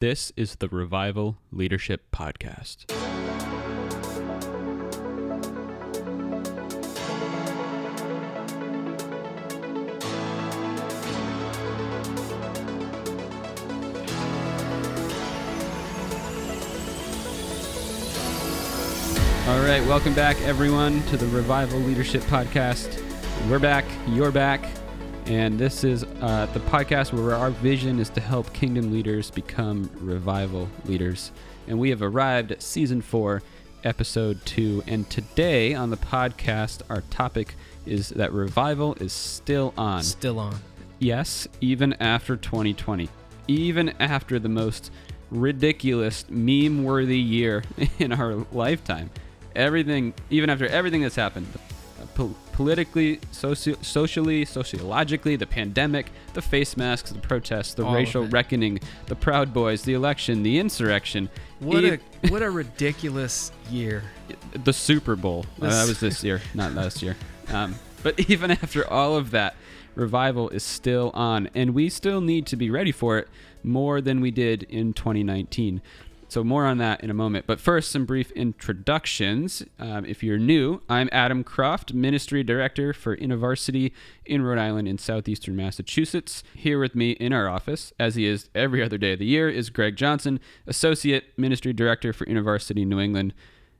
This is the Revival Leadership Podcast. All right, welcome back, everyone, to the Revival Leadership Podcast. We're back, you're back, and this is uh, the podcast where our vision is to help kingdom leaders become revival leaders. And we have arrived at season four, episode two. And today on the podcast, our topic is that revival is still on. Still on. Yes, even after 2020, even after the most ridiculous, meme worthy year in our lifetime. Everything, even after everything that's happened po- politically, soci- socially, sociologically, the pandemic, the face masks, the protests, the All racial reckoning, the Proud Boys, the election, the insurrection, What a what a ridiculous year. the Super Bowl. Uh, This- that was this year, not last year. Um, but even after all of that, revival is still on, and we still need to be ready for it more than we did in 2019. So more on that in a moment. But first, some brief introductions. Um, if you're new, I'm Adam Croft, Ministry Director for InterVarsity in Rhode Island in southeastern Massachusetts. Here with me in our office, as he is every other day of the year, is Greg Johnson, Associate Ministry Director for InterVarsity New England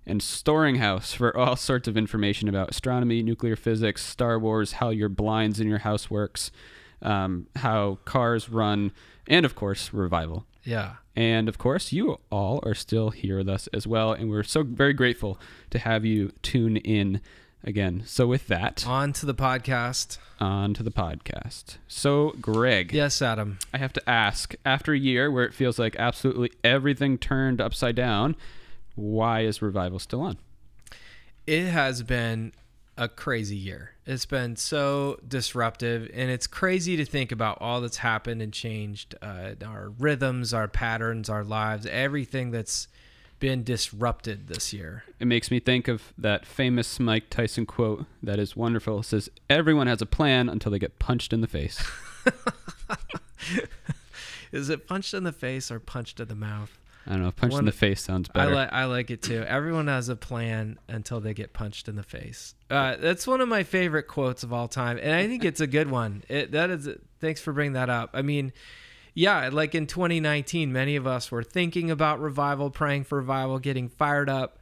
and storing house for all sorts of information about astronomy, nuclear physics, Star Wars, how your blinds in your house works, um, how cars run, and of course, revival. Yeah. And of course, you all are still here with us as well, and we're so very grateful to have you tune in again. So, with that, On to the podcast. on to the podcast. So, Greg, Yes, Adam. I have to ask after a year where it feels like absolutely everything turned upside down, why is revival still on? It has been a crazy year. It's been so disruptive, and it's crazy to think about all that's happened and changed uh, our rhythms, our patterns, our lives, everything that's been disrupted this year. It makes me think of that famous Mike Tyson quote that is wonderful. It says, Everyone has a plan until they get punched in the face. Is it punched in the face or punched in the mouth? I don't know. Punched in the face sounds I better. like I like it too. Everyone has a plan until they get punched in the face. Uh, that's one of my favorite quotes of all time, and I think it's a good one. It, that is. Thanks for bringing that up. I mean, yeah, like in 2019, many of us were thinking about revival, praying for revival, getting fired up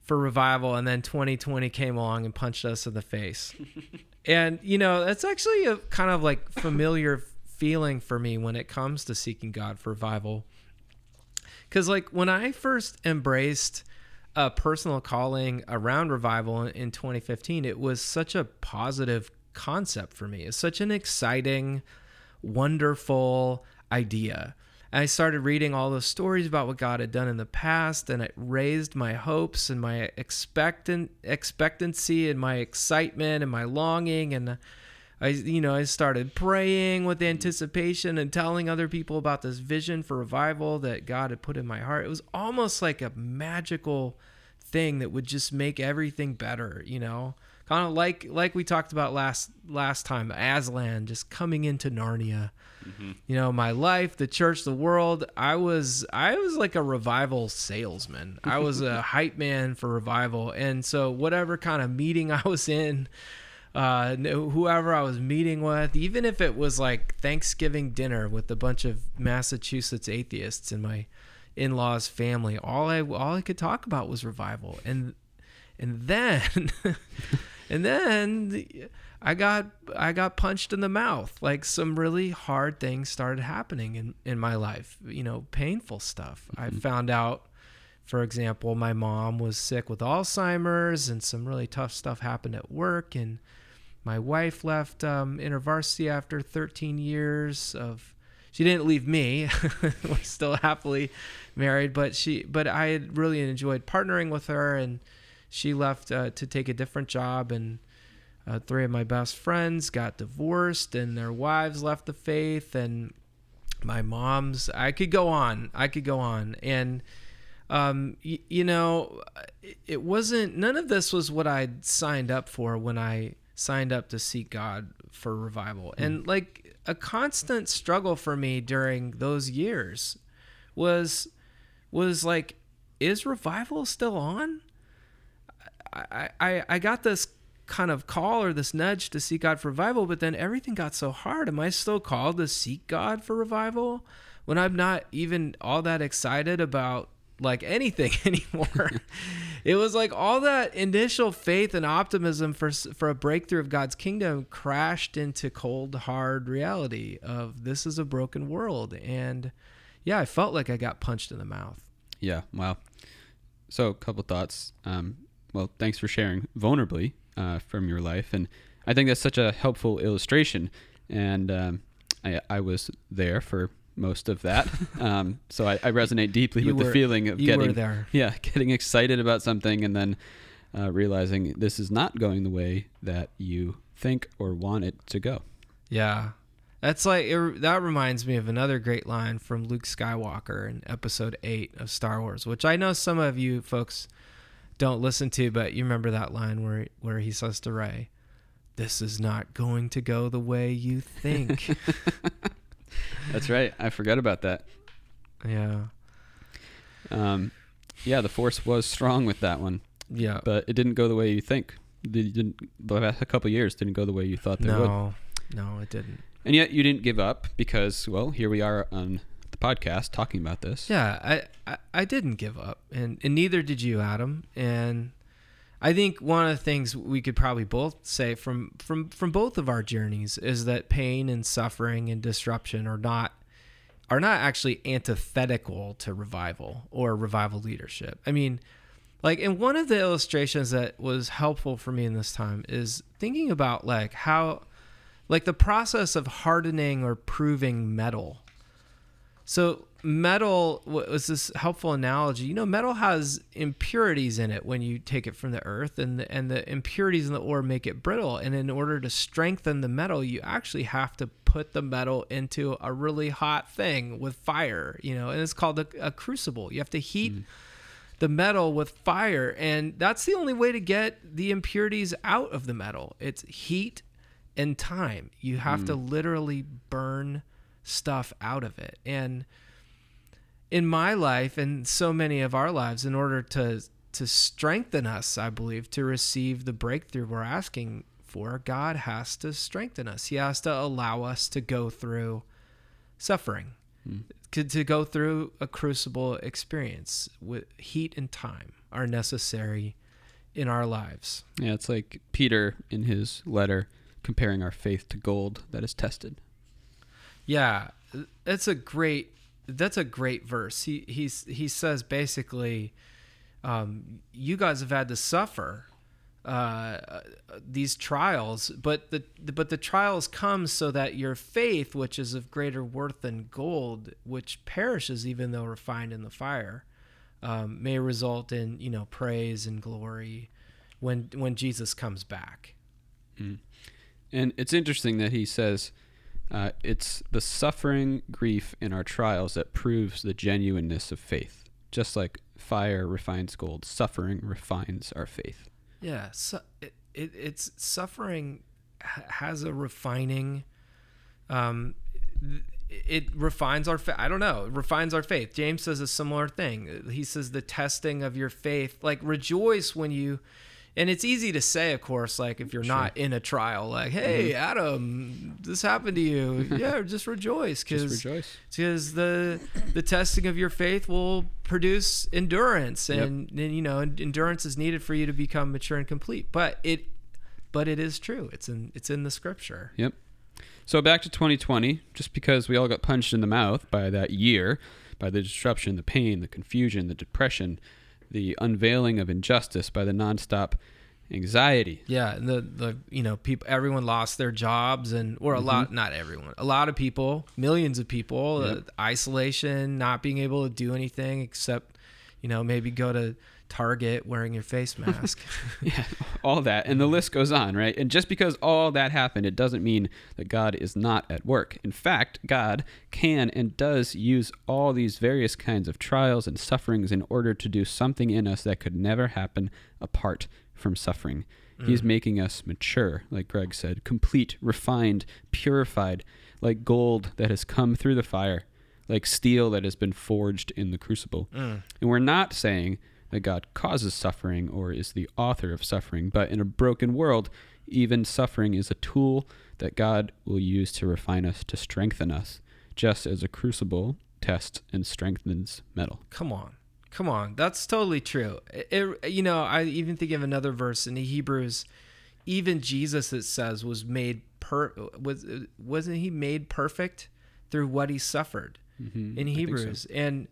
for revival, and then 2020 came along and punched us in the face. and you know, that's actually a kind of like familiar feeling for me when it comes to seeking God for revival because like when i first embraced a personal calling around revival in 2015 it was such a positive concept for me. It's such an exciting wonderful idea. I started reading all those stories about what god had done in the past and it raised my hopes and my expectant expectancy and my excitement and my longing and I, you know, I started praying with anticipation and telling other people about this vision for revival that God had put in my heart. It was almost like a magical thing that would just make everything better, you know? Kind of like like we talked about last last time, Aslan just coming into Narnia. Mm-hmm. You know, my life, the church, the world, I was I was like a revival salesman. I was a hype man for revival. And so whatever kind of meeting I was in, uh, whoever I was meeting with, even if it was like Thanksgiving dinner with a bunch of Massachusetts atheists in my in-laws' family, all I all I could talk about was revival, and and then and then I got I got punched in the mouth. Like some really hard things started happening in in my life. You know, painful stuff. I found out for example, my mom was sick with Alzheimer's, and some really tough stuff happened at work. And my wife left um, InterVarsity after 13 years of. She didn't leave me. We're still happily married, but she. But I had really enjoyed partnering with her, and she left uh, to take a different job. And uh, three of my best friends got divorced, and their wives left the faith, and my mom's. I could go on. I could go on, and um, you know, it- it wasn't, none of this was what I'd signed up for when I signed up to seek God for revival. Hmm. And like a constant struggle for me during those years was was like, is revival still on? I I, I got this kind of call or this nudge to seek God for revival, but then everything got so hard. Am I still called to seek God for revival when I'm not even all that excited about like anything anymore? it was like all that initial faith and optimism for for a breakthrough of God's kingdom crashed into cold hard reality of this is a broken world and yeah, I felt like I got punched in the mouth. Yeah, wow. So, a couple thoughts. Um, well, thanks for sharing vulnerably uh, from your life, and I think that's such a helpful illustration. And um, I, I was there for most of that, um, so I, I, resonate deeply you with were, the feeling of getting there. yeah, getting excited about something, and then uh, realizing this is not going the way that you think or want it to go. Yeah, that's like it, that reminds me of another great line from Luke Skywalker in Episode Eight of Star Wars, which I know some of you folks don't listen to, but you remember that line where where he says to Rey, "This is not going to go the way you think." That's right. I forgot about that. Yeah. Um, yeah, the force was strong with that one. Yeah. But it didn't go the way you think. It didn't. The last couple years didn't go the way you thought they no, would. No, no, it didn't. And yet you didn't give up because, well, here we are on the podcast talking about this. Yeah, I, I, I didn't give up, and, and neither did you, Adam. And I think one of the things we could probably both say from from from both of our journeys is that pain and suffering and disruption are not are not actually antithetical to revival or revival leadership. I mean, like and one of the illustrations that was helpful for me in this time is thinking about like how like the process of hardening or proving metal. So metal was this helpful analogy. You know, metal has impurities in it when you take it from the earth, and the, and the impurities in the ore make it brittle. And in order to strengthen the metal, you actually have to put the metal into a really hot thing with fire. You know, and it's called a, a crucible. You have to heat. Mm. The metal with fire, and that's the only way to get the impurities out of the metal. It's heat and time. You have mm. to literally burn stuff out of it. And in my life and so many of our lives, in order to to strengthen us, I believe, to receive the breakthrough we're asking for, God has to strengthen us. He has to allow us to go through suffering, mm. to, to go through a crucible experience with heat and time are necessary in our lives. Yeah, it's like Peter in his letter comparing our faith to gold that is tested. Yeah, that's a great that's a great verse. He he's he says basically, um, you guys have had to suffer uh, these trials, but the but the trials come so that your faith, which is of greater worth than gold, which perishes even though refined in the fire, um, may result in you know praise and glory when when Jesus comes back. Mm. And it's interesting that he says uh, it's the suffering, grief in our trials that proves the genuineness of faith. Just like fire refines gold, suffering refines our faith. Yeah, it, it, it's suffering has a refining. Um, it refines our faith. I don't know. It refines our faith. James says a similar thing. He says the testing of your faith. Like rejoice when you and it's easy to say, of course, like if you're sure. not in a trial, like, "Hey, mm-hmm. Adam, this happened to you." yeah, just rejoice because because the the testing of your faith will produce endurance, and then you know endurance is needed for you to become mature and complete. But it but it is true. It's in it's in the scripture. Yep. So back to 2020, just because we all got punched in the mouth by that year, by the disruption, the pain, the confusion, the depression the unveiling of injustice by the nonstop anxiety. Yeah, the the you know people everyone lost their jobs and or a mm-hmm. lot not everyone a lot of people millions of people yep. uh, isolation not being able to do anything except you know maybe go to Target wearing your face mask. yeah, all that. And the list goes on, right? And just because all that happened, it doesn't mean that God is not at work. In fact, God can and does use all these various kinds of trials and sufferings in order to do something in us that could never happen apart from suffering. Mm. He's making us mature, like Greg said, complete, refined, purified, like gold that has come through the fire, like steel that has been forged in the crucible. Mm. And we're not saying that God causes suffering or is the author of suffering, but in a broken world, even suffering is a tool that God will use to refine us, to strengthen us, just as a crucible tests and strengthens metal. Come on. Come on. That's totally true. It, it- you know, I even think of another verse in the Hebrews. Even Jesus, it says, was made per was wasn't he made perfect through what he suffered Mm-hmm. in Hebrews? And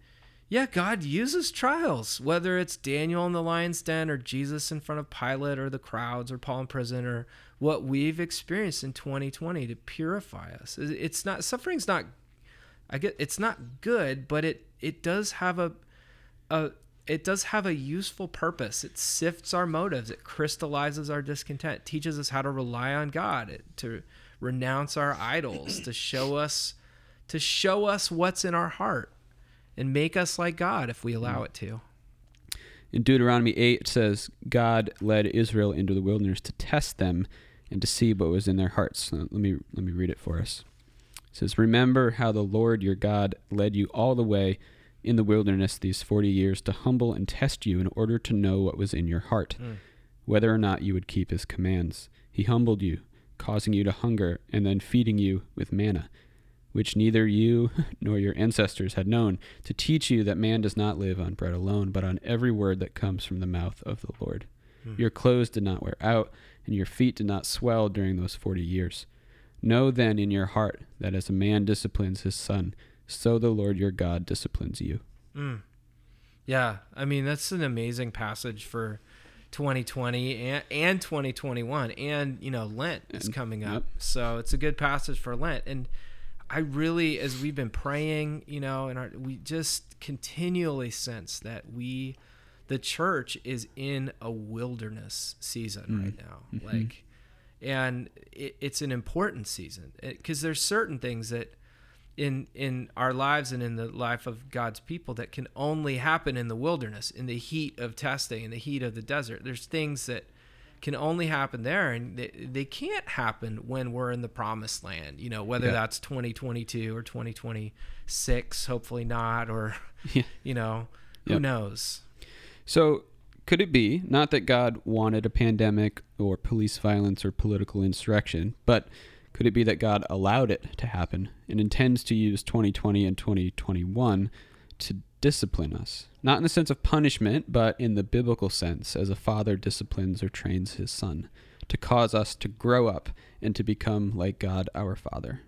yeah, God uses trials, whether it's Daniel in the lion's den or Jesus in front of Pilate or the crowds or Paul in prison or what we've experienced in 2020 to purify us. It's not suffering's not I get it's not good, but it it does have a a it does have a useful purpose. It sifts our motives. It crystallizes our discontent. Teaches us how to rely on God. It, to renounce our idols. to show us to show us what's in our heart and make us like God if we allow it to. In Deuteronomy 8, it says, God led Israel into the wilderness to test them and to see what was in their hearts. So let me let me read it for us. It says, Remember how the Lord your God led you all the way in the wilderness these forty years to humble and test you in order to know what was in your heart, Mm. whether or not you would keep his commands. He humbled you, causing you to hunger, and then feeding you with manna, which neither you nor your ancestors had known, to teach you that man does not live on bread alone, but on every word that comes from the mouth of the Lord. Hmm. Your clothes did not wear out, and your feet did not swell during those forty years. Know then in your heart that as a man disciplines his son, so the Lord your God disciplines you. Mm. Yeah, I mean that's an amazing passage for 2020 and, and 2021, and you know Lent is coming up, yep. so it's a good passage for Lent. And I really, as we've been praying, you know, and our, we just continually sense that we, the church, is in a wilderness season Mm. right now, Mhm. like, and it, it's an important season because there's certain things that in in our lives and in the life of God's people that can only happen in the wilderness, in the heat of testing, in the heat of the desert. There's things that can only happen there, and they, they can't happen when we're in the promised land. You know, whether Yeah. that's 2022 or 2026, hopefully not, or Yeah. you know, who Yep. knows? So, could it be not that God wanted a pandemic or police violence or political insurrection, but could it be that God allowed it to happen and intends to use 2020 and 2021 to discipline us? Not in the sense of punishment, but in the biblical sense, as a father disciplines or trains his son, to cause us to grow up and to become like God our Father.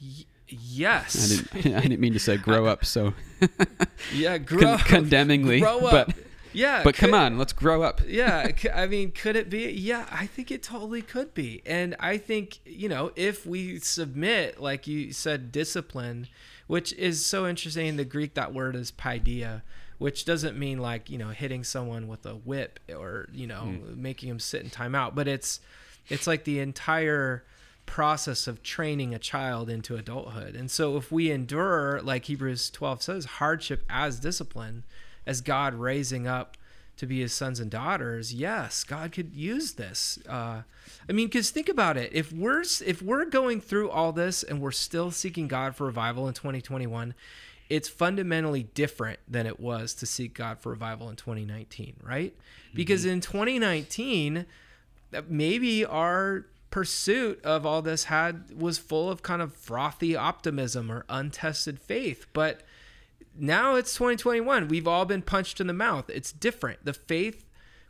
Y- I yes. didn't, I didn't mean to say grow up so yeah, con- grow, condemningly, grow up. but yeah, but come on, let's grow up. yeah I mean could it be yeah i think it totally could be and i think you know if we submit like you said discipline which is so interesting in the greek that word is paideia which doesn't mean like you know hitting someone with a whip or you know hmm. making them sit in timeout but it's it's like the entire process of training a child into adulthood. And so if we endure like hebrews 12 says hardship as discipline as god raising up to be his sons and daughters yes god could use this. Uh, i mean because think about it. If we're if we're going through all this and we're still seeking god for revival in 2021 it's fundamentally different than it was to seek god for revival in 2019 right? Because in 2019 maybe our pursuit of all this had was full of kind of frothy optimism or untested faith but now it's 2021 we've all been punched in the mouth. It's different. The faith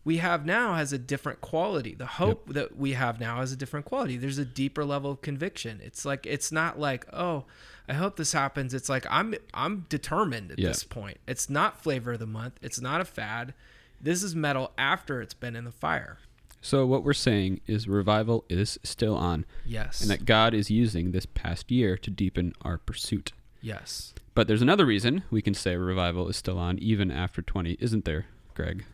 we have now has a different quality. The hope that we have now has a different quality. There's a deeper level of conviction. It's like it's not like oh i hope this happens. It's like i'm i'm determined at Yeah. this point. It's not flavor of the month. It's not a fad. This is metal after it's been in the fire. So what we're saying is revival is still on, yes. and that God is using this past year to deepen our pursuit. yes But there's another reason we can say revival is still on even after 20, isn't there, Greg?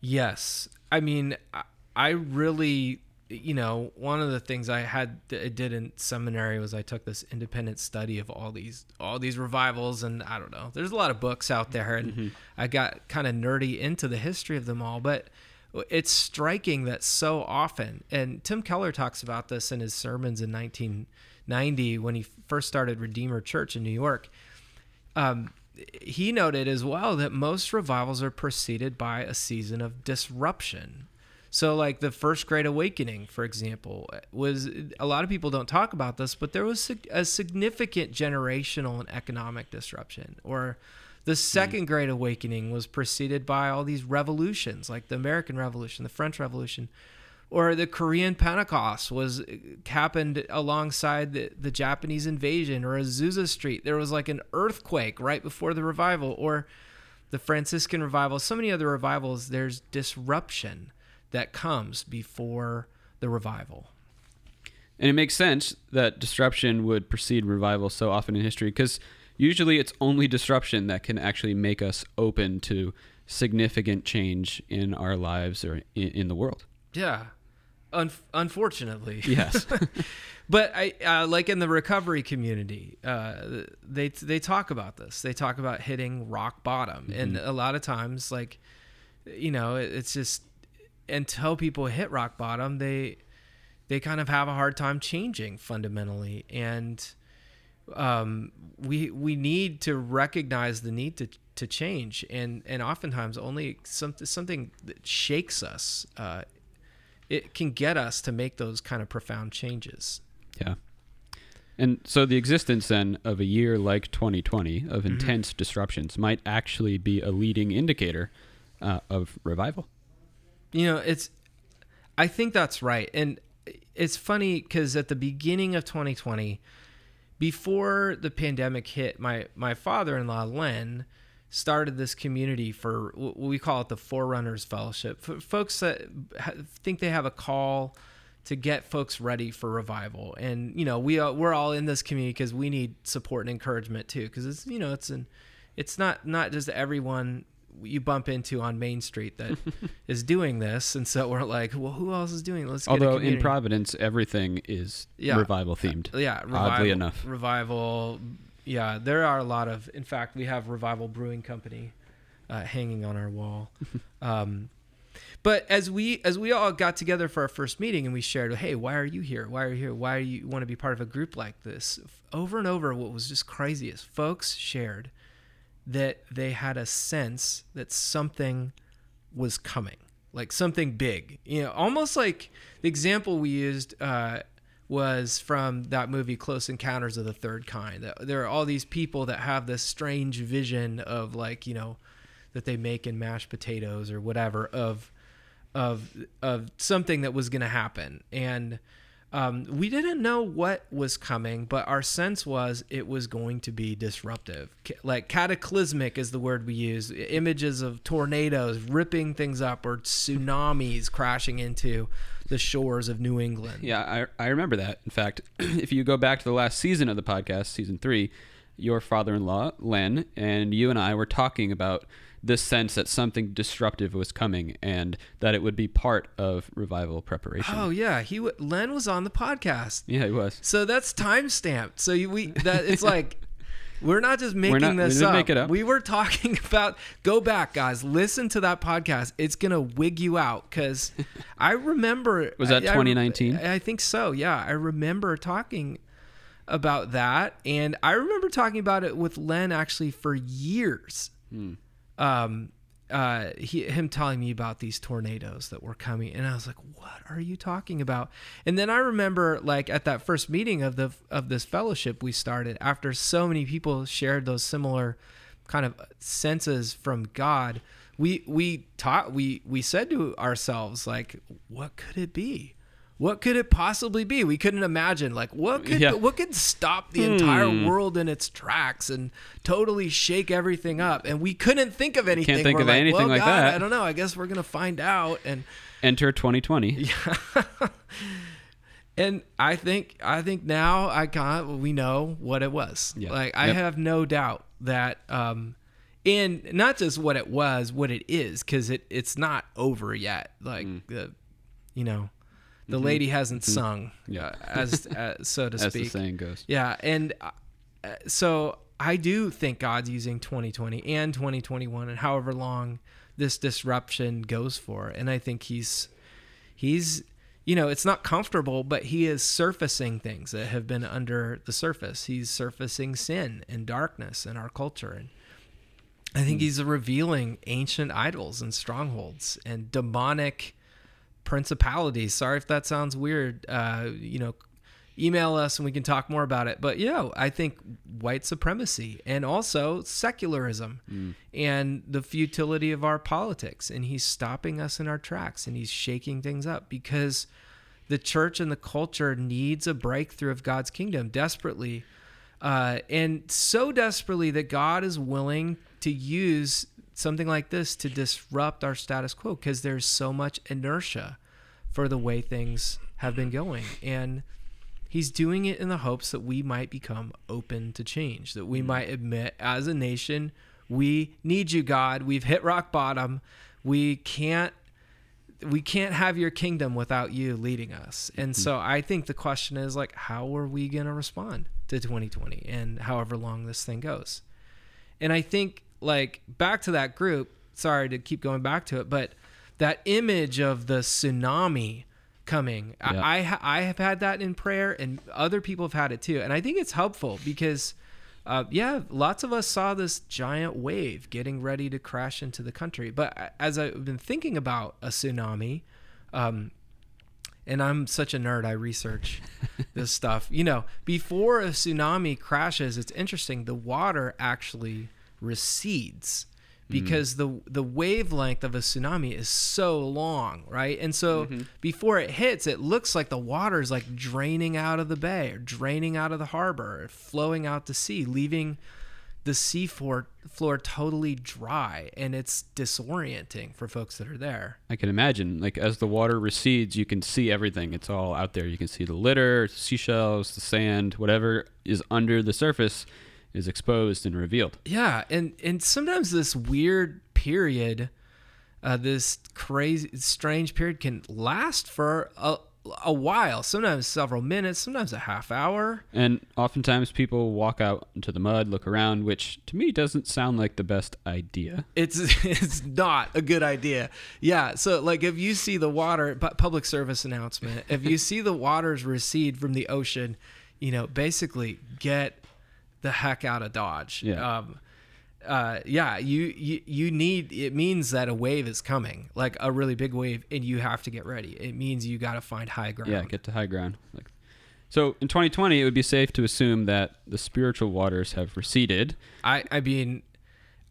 Yes. I mean, I, really, you know, one of the things I had I did in seminary was I took this independent study of all these all these revivals and I don't know. There's a lot of books out there and mm-hmm. I got kind of nerdy into the history of them all, but it's striking that so often and Tim Keller talks about this in his sermons in 1990 when he first started Redeemer Church in New York um, he noted as well that most revivals are preceded by a season of disruption. So, like the first Great Awakening, for example, was a lot of people don't talk about this, but there was a significant generational and economic disruption. Or the second Great Awakening was preceded by all these revolutions, like the American Revolution, the French Revolution, or the Korean Pentecost was uh, happened alongside the, the Japanese invasion, or Azusa Street. There was like an earthquake right before the revival, or the Franciscan revival. So many other revivals. There's disruption that comes before the revival. And it makes sense that disruption would precede revival so often in history because usually it's only disruption that can actually make us open to significant change in our lives or in, in the world. Yeah. Un- unfortunately. Yes. but I uh, like in the recovery community, uh, they they talk about this. They talk about hitting rock bottom, mm-hmm. and a lot of times, like, you know, it's just until people hit rock bottom, they they kind of have a hard time changing fundamentally, and um, we we need to recognize the need to to change, and and oftentimes only something something that shakes us. Uh, it can get us to make those kind of profound changes. Yeah. And so the existence then of a year like 2020 of mm-hmm. intense mm-hmm. disruptions might actually be a leading indicator uh, of revival. You know, it's I think that's right. And it's funny cuz at the beginning of 2020 before the pandemic hit, my my father-in-law Len started this community for what we call it the Forerunners Fellowship. For folks that think they have a call to get folks ready for revival, and you know we are, we're all in this community because we need support and encouragement too. Because it's you know it's an it's not not just everyone you bump into on Main Street that is doing this, and so we're like, well, who else is doing? It? Let's. Although in Providence, everything is yeah. revival themed. Uh, yeah, revival, oddly enough, revival, yeah, there are a lot of. In fact, we have Revival Brewing Company uh, hanging on our wall. um, but as we as we all got together for our first meeting and we shared, hey, why are you here? Why are you here? Why do you want to be part of a group like this? Over and over, what was just crazy is folks shared that they had a sense that something was coming, like something big. You know, almost like the example we used. Uh, was from that movie Close Encounters of the Third Kind. There are all these people that have this strange vision of like, you know, that they make in mashed potatoes or whatever of of of something that was going to happen. And um, we didn't know what was coming, but our sense was it was going to be disruptive. Like cataclysmic is the word we use. Images of tornadoes ripping things up or tsunamis crashing into the shores of New England. Yeah, I, I remember that. In fact, if you go back to the last season of the podcast, season three, your father in law, Len, and you and I were talking about this sense that something disruptive was coming and that it would be part of revival preparation. Oh yeah, he w- Len was on the podcast. Yeah, he was. So that's time stamped. So you, we that it's like we're not just making not, this we up. Up. We were talking about go back, guys. Listen to that podcast. It's gonna wig you out because I remember. Was that 2019? I, I think so. Yeah, I remember talking about that, and I remember talking about it with Len actually for years. Hmm um, uh, he, him telling me about these tornadoes that were coming, and I was like, "What are you talking about?" And then I remember, like at that first meeting of the of this fellowship we started, after so many people shared those similar kind of senses from God, we we taught we we said to ourselves like, "What could it be?" What could it possibly be? We couldn't imagine like what could yeah. what could stop the hmm. entire world in its tracks and totally shake everything up. And we couldn't think of anything. Can't think we're of like, anything well, like God, that. I don't know. I guess we're gonna find out. And enter 2020. Yeah. and I think I think now I got we know what it was. Yeah. Like I yep. have no doubt that um and not just what it was, what it is, because it it's not over yet. Like mm. the you know the mm-hmm. lady hasn't mm-hmm. sung, yeah, as, as so to speak. As the saying goes. Yeah, and uh, so I do think God's using 2020 and 2021 and however long this disruption goes for, and I think he's he's you know, it's not comfortable, but he is surfacing things that have been under the surface. He's surfacing sin and darkness in our culture. And I think he's revealing ancient idols and strongholds and demonic principalities. Sorry if that sounds weird. Uh, you know, email us and we can talk more about it. But yeah, I think white supremacy and also secularism Mm. and the futility of our politics. And he's stopping us in our tracks and he's shaking things up because the church and the culture needs a breakthrough of God's kingdom desperately. Uh, and so desperately that God is willing to use something like this to disrupt our status quo because there's so much inertia for the way things have been going. And he's doing it in the hopes that we might become open to change, that we mm. might admit as a nation, we need you, God. We've hit rock bottom. We can't we can't have your kingdom without you leading us. And mm-hmm. so I think the question is like how are we going to respond to 2020 and however long this thing goes? And I think like back to that group, sorry to keep going back to it, but that image of the tsunami coming, Yeah. I I, I have had that in prayer and other people have had it too. And I think it's helpful because uh, yeah, lots of us saw this giant wave getting ready to crash into the country. But as I've been thinking about a tsunami, um, and I'm such a nerd, I research this stuff. You know, before a tsunami crashes, it's interesting. The water actually recedes mm. because the the wavelength of a tsunami is so long, right? And so mm-hmm. before it hits, it looks like the water is like draining out of the bay or draining out of the harbor, or flowing out to sea, leaving the sea floor, floor totally dry, and it's disorienting for folks that are there. I can imagine, like as the water recedes, you can see everything. It's all out there. You can see the litter, seashells, the sand, whatever is under the surface is exposed and revealed. Yeah, and and sometimes this weird period, uh, this crazy, strange period can last for a, a while. Sometimes several minutes, sometimes a half hour. And oftentimes people walk out into the mud, look around, which to me doesn't sound like the best idea. It's it's not a good idea. Yeah, so like if you see the water, public service announcement, if you see the waters recede from the ocean, you know, basically get the heck out of Dodge. Yeah. Um, uh, yeah, you, you you need it means that a wave is coming, like a really big wave, and you have to get ready. It means you got to find high ground. Yeah, get to high ground. Like, so in 2020, it would be safe to assume that the spiritual waters have receded. I I mean,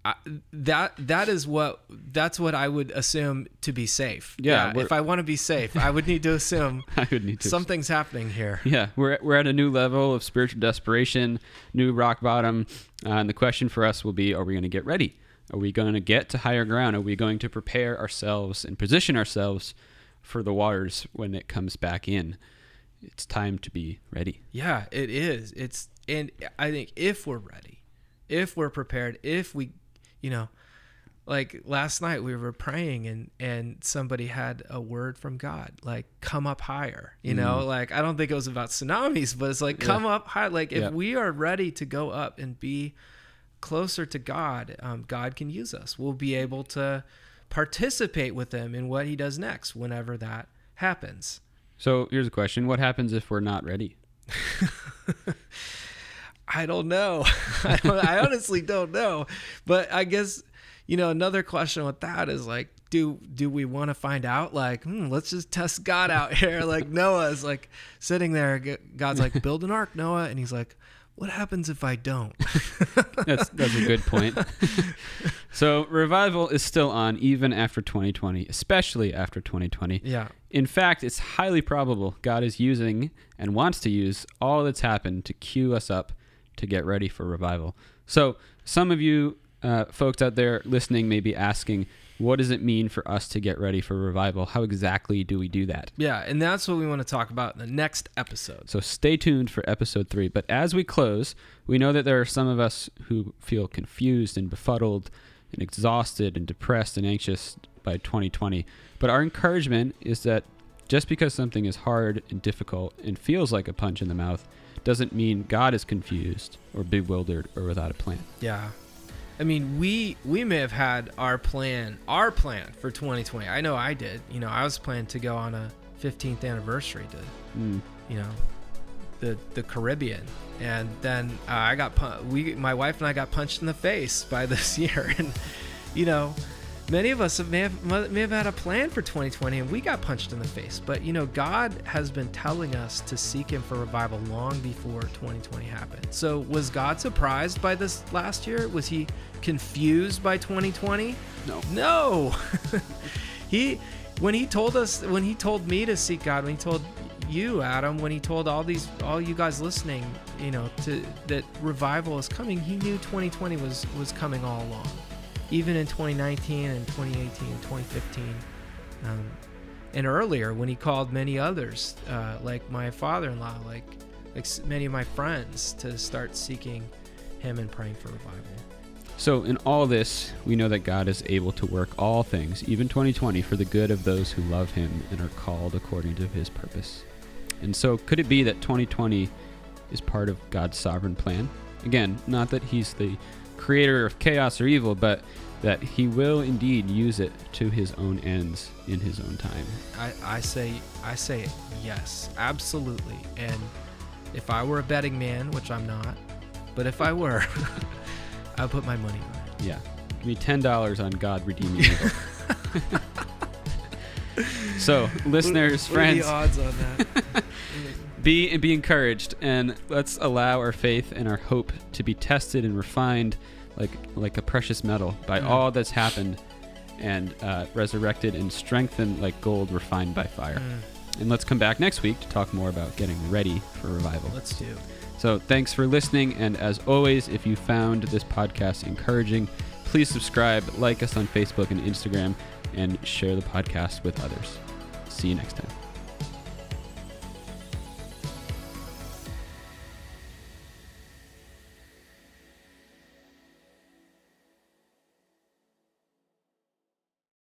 I, that that is what that's what I would assume to be safe. Yeah, we're- if I want to be safe, I would need to assume I would need to. something's happening here. Yeah, we're we're at a new level of spiritual desperation, new rock bottom, uh, and the question for us will be: Are we going to get ready? Are we going to get to higher ground? Are we going to prepare ourselves and position ourselves for the waters when it comes back in? It's time to be ready. Yeah, it is. It's and I think if we're ready, if we're prepared, if we, you know, like last night we were praying and and somebody had a word from God, like come up higher. You know, like I don't think it was about tsunamis, but it's like come up high. Like if Yeah. we are ready to go up and be closer to God, um, God can use us. We'll be able to participate with Him in what He does next, whenever that happens. So here's a question: What happens if we're not ready? I don't know. I, don't, I honestly don't know. But I guess you know another question with that is like, do do we want to find out? Like, hmm, let's just test God out here. Like Noah's like sitting there. God's like, build an ark, Noah, and he's like, what happens if I don't? That's that's a good point. so revival is still on even after 2020, especially after 2020. yeah. In fact, it's highly probable God is using and wants to use all that's happened to cue us up to get ready for revival. So, some of you uh, folks out there listening may be asking, what does it mean for us to get ready for revival? How exactly do we do that? Yeah, and that's what we want to talk about in the next episode. So stay tuned for episode three. But as we close, we know that there are some of us who feel confused and befuddled and exhausted and depressed and anxious by 2020. But our encouragement is that just because something is hard and difficult and feels like a punch in the mouth doesn't mean God is confused or bewildered or without a plan. Yeah. I mean, we we may have had our plan, our plan for 2020. I know I did. You know, I was planning to go on a 15th anniversary to Mm. you know the the Caribbean, and then uh, I got pu- we my wife and I got punched in the face by this year, and you know many of us may have may have had a plan for 2020 and we got punched in the face. But you know god has been telling us to seek him for revival long before 2020 happened. So was god surprised by this last year? Was he confused by 2020 No. no. He when he told us when he told me to seek god when he told you adam when he told all these all you guys listening you know to that revival is coming he knew 2020 was was coming all along even in 2019 and 2018 and 2015 um, and earlier when he called many others uh, like my father-in-law like like many of my friends to start seeking him and praying for revival So, in all this, we know that God is able to work all things, even 2020, for the good of those who love Him and are called according to His purpose. And so, could it be that 2020 is part of God's sovereign plan? Again, not that He's the creator of chaos or evil, but that He will indeed use it to His own ends in His own time. I, I say I say yes, absolutely. And if I were a betting man, which I'm not, but if I were, I'd put my money on it. Yeah. Give me $10 on God redeeming evil. so, listeners, What are friends, the odds on that? be and be encouraged and let's allow our faith and our hope to be tested and refined like like a precious metal by Mm. all that's happened and uh, resurrected and strengthened like gold refined by fire. Mm, and let's come back next week to talk more about getting ready for revival. Let's do. so thanks for listening and as always if you found this podcast encouraging please subscribe like us on facebook and instagram and share the podcast with others. See you next time